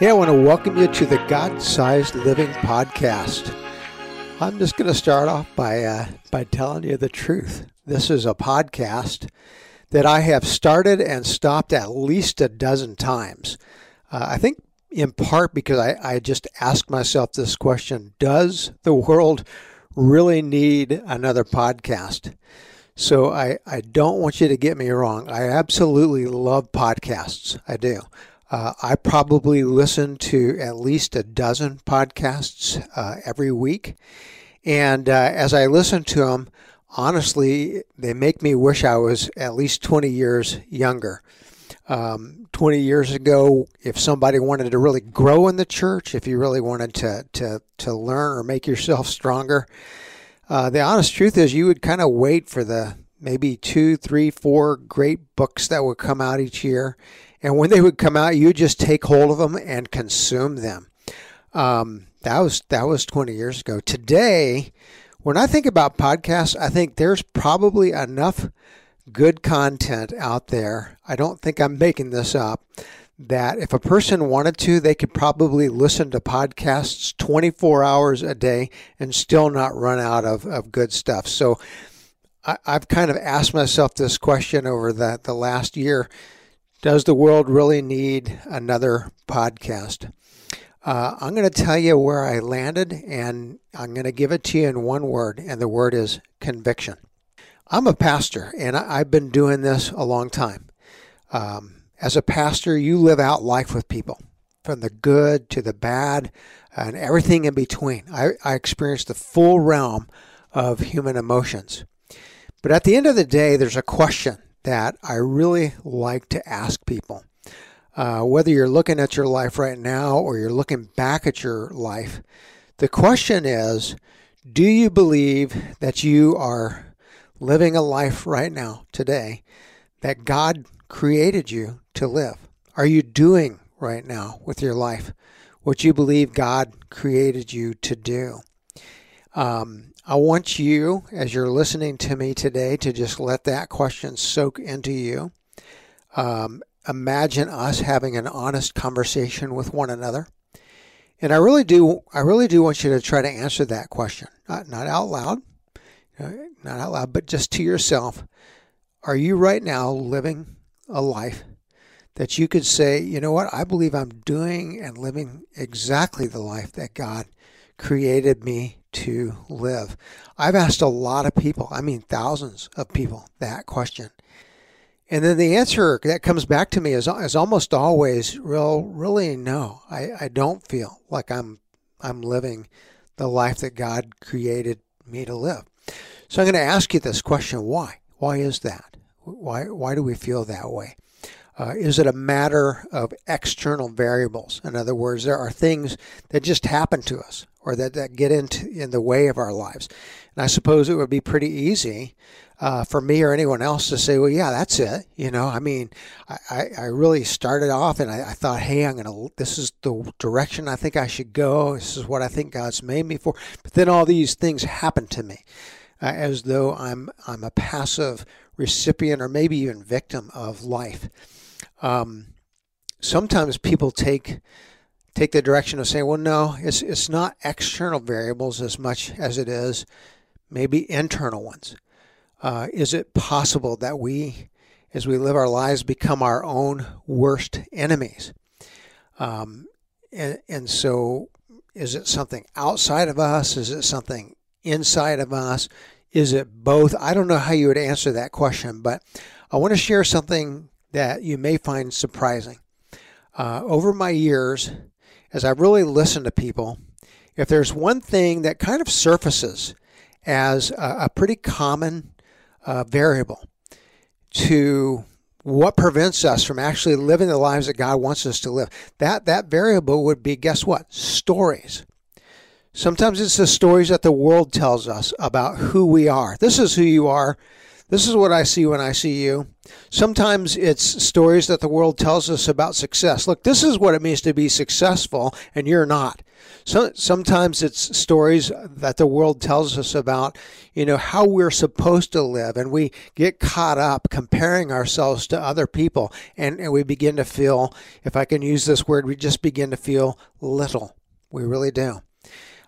Hey, I want to welcome you to the God Sized Living Podcast. I'm just going to start off by uh, by telling you the truth. This is a podcast that I have started and stopped at least a dozen times. Uh, I think in part because I, I just ask myself this question Does the world really need another podcast? So I, I don't want you to get me wrong. I absolutely love podcasts. I do. Uh, I probably listen to at least a dozen podcasts uh, every week. And uh, as I listen to them, honestly, they make me wish I was at least 20 years younger. Um, 20 years ago, if somebody wanted to really grow in the church, if you really wanted to, to, to learn or make yourself stronger, uh, the honest truth is you would kind of wait for the maybe two, three, four great books that would come out each year and when they would come out, you just take hold of them and consume them. Um, that was that was 20 years ago. Today, when I think about podcasts, I think there's probably enough good content out there. I don't think I'm making this up. That if a person wanted to, they could probably listen to podcasts 24 hours a day and still not run out of, of good stuff. So I, have kind of asked myself this question over the, the last year does the world really need another podcast? Uh, I'm going to tell you where I landed, and I'm going to give it to you in one word, and the word is conviction. I'm a pastor, and I've been doing this a long time. Um, as a pastor, you live out life with people, from the good to the bad, and everything in between. I, I experience the full realm of human emotions. But at the end of the day, there's a question that I really like to ask people. Uh, whether you're looking at your life right now or you're looking back at your life, the question is do you believe that you are living a life right now, today, that God created you to live? Are you doing right now with your life what you believe God created you to do? Um, I want you, as you're listening to me today, to just let that question soak into you. Um, imagine us having an honest conversation with one another. And I really do, I really do want you to try to answer that question, not, not out loud, not out loud, but just to yourself. Are you right now living a life that you could say, you know what, I believe I'm doing and living exactly the life that God created me to live? I've asked a lot of people, I mean thousands of people, that question. And then the answer that comes back to me is, is almost always real, really no. I, I don't feel like I'm I'm living the life that God created me to live. So I'm going to ask you this question: Why? Why is that? Why Why do we feel that way? Uh, is it a matter of external variables? In other words, there are things that just happen to us or that, that get into in the way of our lives. And I suppose it would be pretty easy uh, for me or anyone else to say, well, yeah, that's it. You know, I mean, I, I really started off and I, I thought, hey, I'm going to, this is the direction I think I should go. This is what I think God's made me for. But then all these things happen to me uh, as though I'm, I'm a passive recipient or maybe even victim of life. Um, sometimes people take take the direction of saying, well, no, it's, it's not external variables as much as it is maybe internal ones. Uh, is it possible that we, as we live our lives, become our own worst enemies? Um, and, and so, is it something outside of us? Is it something inside of us? Is it both? I don't know how you would answer that question, but I want to share something that you may find surprising. Uh, over my years, as I really listen to people, if there's one thing that kind of surfaces as a, a pretty common uh, variable to what prevents us from actually living the lives that God wants us to live, that, that variable would be guess what? Stories. Sometimes it's the stories that the world tells us about who we are. This is who you are. This is what I see when I see you. Sometimes it's stories that the world tells us about success. Look, this is what it means to be successful, and you're not. So, sometimes it's stories that the world tells us about, you know, how we're supposed to live, and we get caught up comparing ourselves to other people, and, and we begin to feel, if I can use this word, we just begin to feel little. We really do.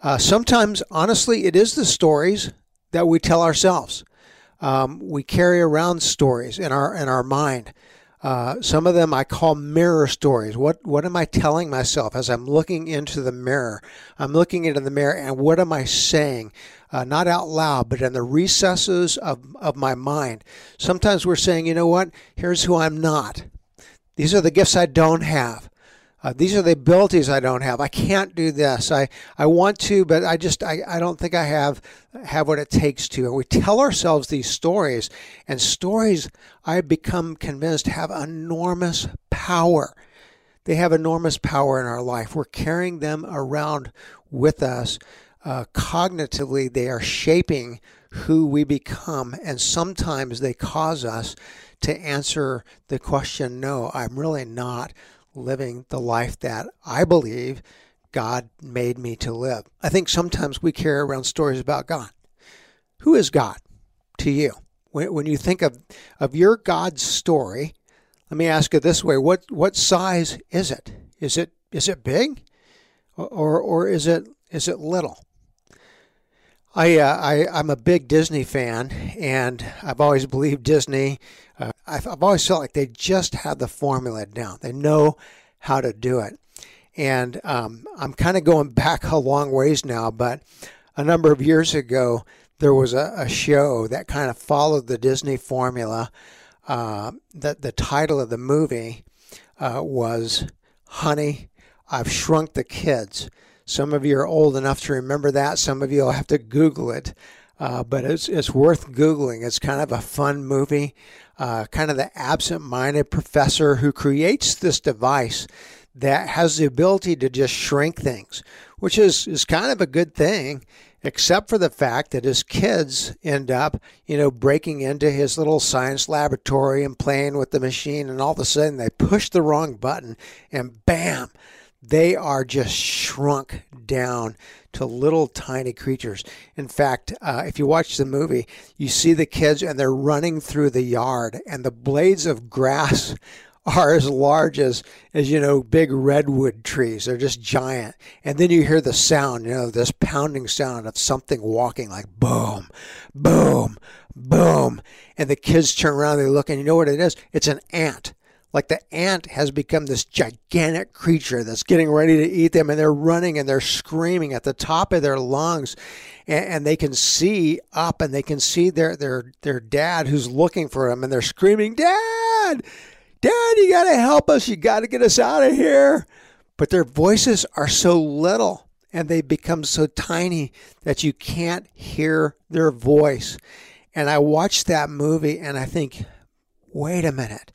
Uh, sometimes, honestly, it is the stories that we tell ourselves. Um, we carry around stories in our in our mind. Uh, some of them I call mirror stories. What what am I telling myself as I'm looking into the mirror? I'm looking into the mirror, and what am I saying? Uh, not out loud, but in the recesses of, of my mind. Sometimes we're saying, you know what? Here's who I'm not. These are the gifts I don't have. Uh, these are the abilities I don't have. I can't do this. I, I want to, but I just I, I don't think I have have what it takes to. And we tell ourselves these stories, and stories I've become convinced have enormous power. They have enormous power in our life. We're carrying them around with us. Uh, cognitively, they are shaping who we become, and sometimes they cause us to answer the question, "No, I'm really not." Living the life that I believe God made me to live. I think sometimes we carry around stories about God. Who is God to you? When, when you think of, of your God's story, let me ask it this way what, what size is it? Is it is it big? Or, or is it is it little? I, uh, I I'm a big Disney fan, and I've always believed Disney. Uh, I've, I've always felt like they just have the formula down. They know how to do it, and um, I'm kind of going back a long ways now. But a number of years ago, there was a, a show that kind of followed the Disney formula. Uh, that the title of the movie uh, was "Honey, I've Shrunk the Kids." Some of you are old enough to remember that. Some of you will have to Google it. Uh, but it's, it's worth Googling. It's kind of a fun movie. Uh, kind of the absent minded professor who creates this device that has the ability to just shrink things, which is, is kind of a good thing, except for the fact that his kids end up, you know, breaking into his little science laboratory and playing with the machine, and all of a sudden they push the wrong button, and bam, they are just shrunk down to little tiny creatures. In fact, uh, if you watch the movie, you see the kids and they're running through the yard, and the blades of grass are as large as, as you know, big redwood trees. They're just giant. And then you hear the sound, you know, this pounding sound of something walking like boom, boom, boom. And the kids turn around, they look, and you know what it is? It's an ant like the ant has become this gigantic creature that's getting ready to eat them and they're running and they're screaming at the top of their lungs and, and, they can see up and they can see their their their dad who's looking for them and they're screaming dad! Dad you got to help us. You got to get us out of here. But their voices are so little and they become so tiny that you can't hear their voice. And i watched that movie and i think wait a minute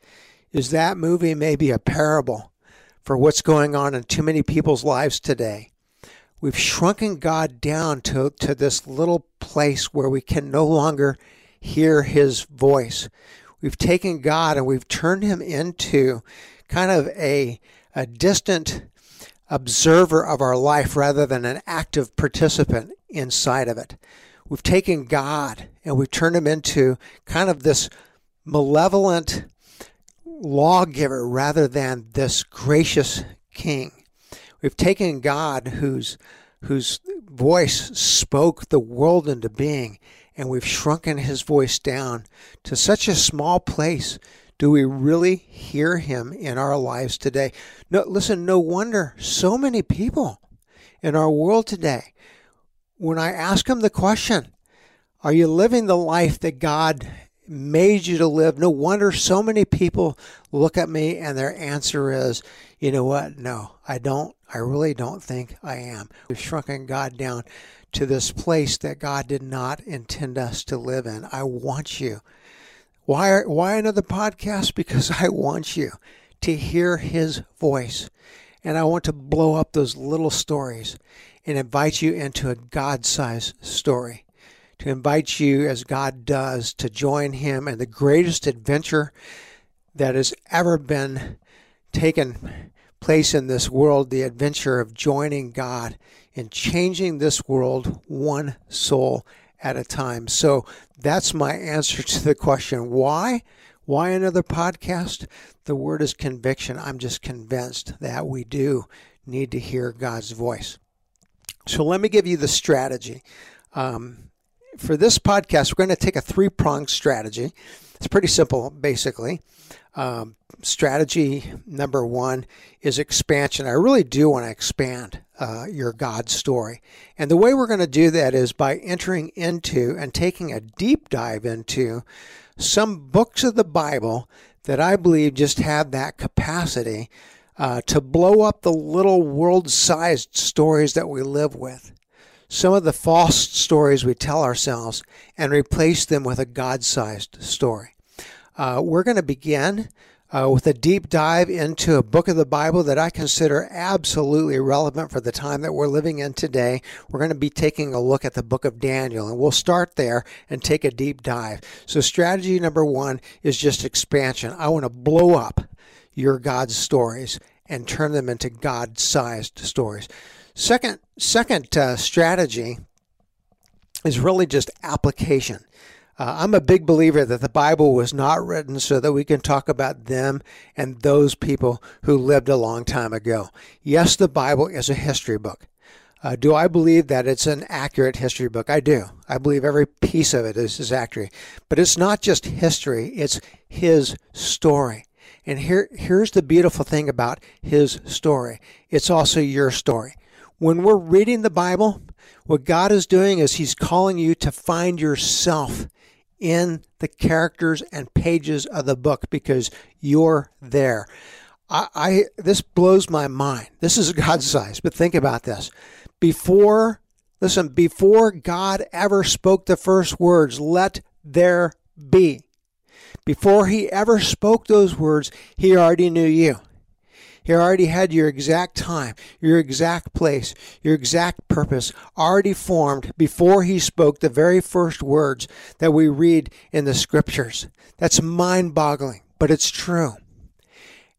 is that movie maybe a parable for what's going on in too many people's lives today. We've shrunken God down to, to this little place where we can no longer hear his voice. We've taken God and we've turned him into kind of a, a distant observer of our life rather than an active participant inside of it. We've taken God and we've turned him into kind of this malevolent lawgiver rather than this gracious king. We've taken God whose whose voice spoke the world into being and we've shrunken his voice down to such a small place. Do we really hear him in our lives today? No, listen, no wonder so many people in our world today, when I ask them the question, are you living the life that God made you to live. No wonder so many people look at me and their answer is, you know what? No, I don't. I really don't think I am. We've shrunken God down to this place that God did not intend us to live in. I want you. Why, why another podcast? Because I want you to hear His voice. And I want to blow up those little stories and invite you into a God sized story to invite you, as God does, to join Him in the greatest adventure that has ever been taken place in this world the adventure of joining God and changing this world one soul at a time. So that's my answer to the question why? Why another podcast? The word is conviction. I'm just convinced that we do need to hear God's voice. So let me give you the strategy. Um, for this podcast, we're going to take a three pronged strategy. It's pretty simple, basically. Um, strategy number one is expansion. I really do want to expand uh, your God story. And the way we're going to do that is by entering into and taking a deep dive into some books of the Bible that I believe just have that capacity uh, to blow up the little world sized stories that we live with. Some of the false stories we tell ourselves and replace them with a God sized story. Uh, we're going to begin uh, with a deep dive into a book of the Bible that I consider absolutely relevant for the time that we're living in today. We're going to be taking a look at the book of Daniel, and we'll start there and take a deep dive. So, strategy number one is just expansion. I want to blow up your God's stories and turn them into God sized stories. Second, second uh, strategy is really just application. Uh, I'm a big believer that the Bible was not written so that we can talk about them and those people who lived a long time ago. Yes, the Bible is a history book. Uh, do I believe that it's an accurate history book? I do. I believe every piece of it is, is accurate. But it's not just history, it's his story. And here, here's the beautiful thing about his story it's also your story. When we're reading the Bible, what God is doing is He's calling you to find yourself in the characters and pages of the book because you're there. I, I this blows my mind. This is God size, but think about this. Before listen, before God ever spoke the first words, let there be. Before he ever spoke those words, he already knew you. He already had your exact time, your exact place, your exact purpose already formed before he spoke the very first words that we read in the scriptures. That's mind boggling, but it's true.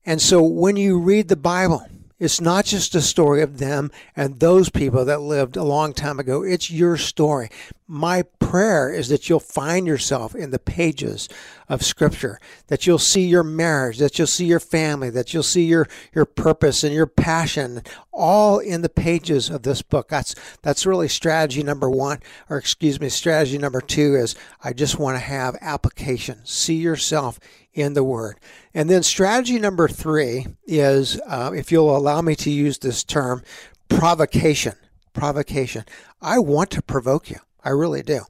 And so when you read the Bible, it's not just a story of them and those people that lived a long time ago. It's your story. My prayer is that you'll find yourself in the pages of Scripture, that you'll see your marriage, that you'll see your family, that you'll see your, your purpose and your passion, all in the pages of this book. That's that's really strategy number one, or excuse me, strategy number two is I just want to have application. See yourself in the Word. And then strategy number three is, uh, if you'll allow me to use this term, provocation. Provocation. I want to provoke you. I really do.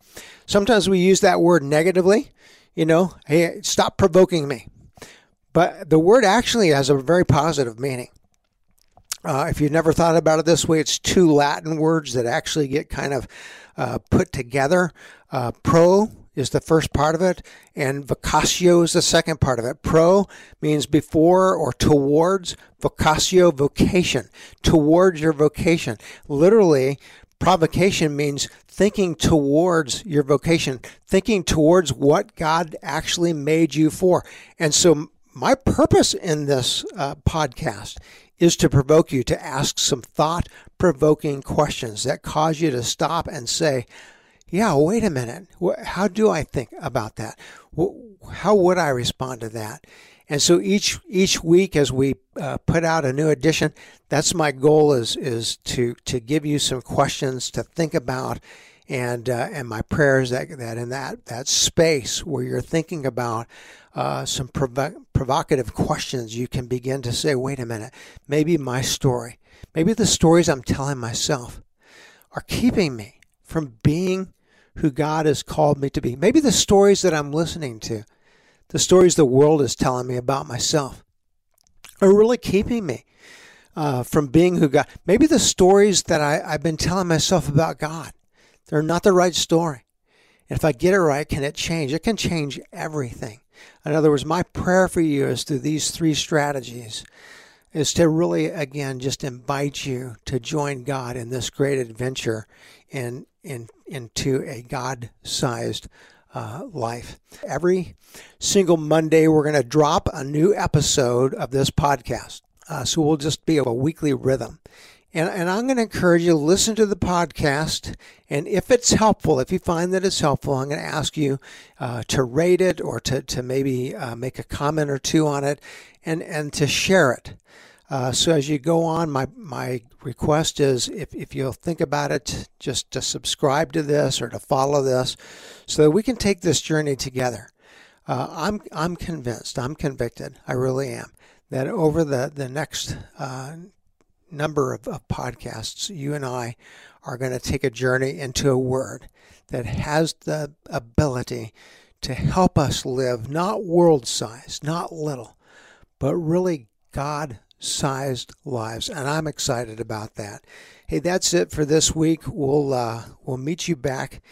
Sometimes we use that word negatively, you know, hey, stop provoking me. But the word actually has a very positive meaning. Uh, if you've never thought about it this way, it's two Latin words that actually get kind of uh, put together. Uh, pro is the first part of it, and vocatio is the second part of it. Pro means before or towards, vocatio, vocation, towards your vocation. Literally, provocation means thinking towards your vocation, thinking towards what God actually made you for. And so, my purpose in this uh, podcast is to provoke you to ask some thought provoking questions that cause you to stop and say, yeah, wait a minute. How do I think about that? How would I respond to that? And so each each week, as we uh, put out a new edition, that's my goal is is to to give you some questions to think about, and uh, and my prayers that that in that that space where you're thinking about uh, some provo- provocative questions, you can begin to say, wait a minute, maybe my story, maybe the stories I'm telling myself, are keeping me from being who God has called me to be. Maybe the stories that I'm listening to, the stories the world is telling me about myself, are really keeping me uh, from being who God. Maybe the stories that I, I've been telling myself about God, they're not the right story. And if I get it right, can it change? It can change everything. In other words, my prayer for you is through these three strategies is to really, again, just invite you to join God in this great adventure in, in, into a God sized uh, life. Every single Monday, we're going to drop a new episode of this podcast. Uh, so we'll just be a weekly rhythm. And, and I'm going to encourage you to listen to the podcast. And if it's helpful, if you find that it's helpful, I'm going to ask you uh, to rate it or to, to maybe uh, make a comment or two on it and, and to share it. Uh, so as you go on, my, my request is if, if you'll think about it, just to subscribe to this or to follow this so that we can take this journey together. Uh, I'm, I'm convinced, I'm convicted, I really am, that over the, the next uh, number of, of podcasts, you and I are going to take a journey into a word that has the ability to help us live not world size, not little, but really God sized lives. And I'm excited about that. Hey, that's it for this week. We'll, uh, we'll meet you back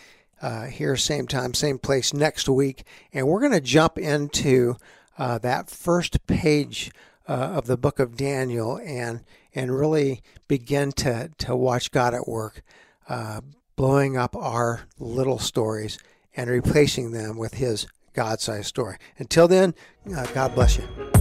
uh, here, same time, same place next week. And we're going to jump into uh, that first page uh, of the book of Daniel and and really begin to to watch God at work, uh, blowing up our little stories and replacing them with His God-sized story. Until then, uh, God bless you.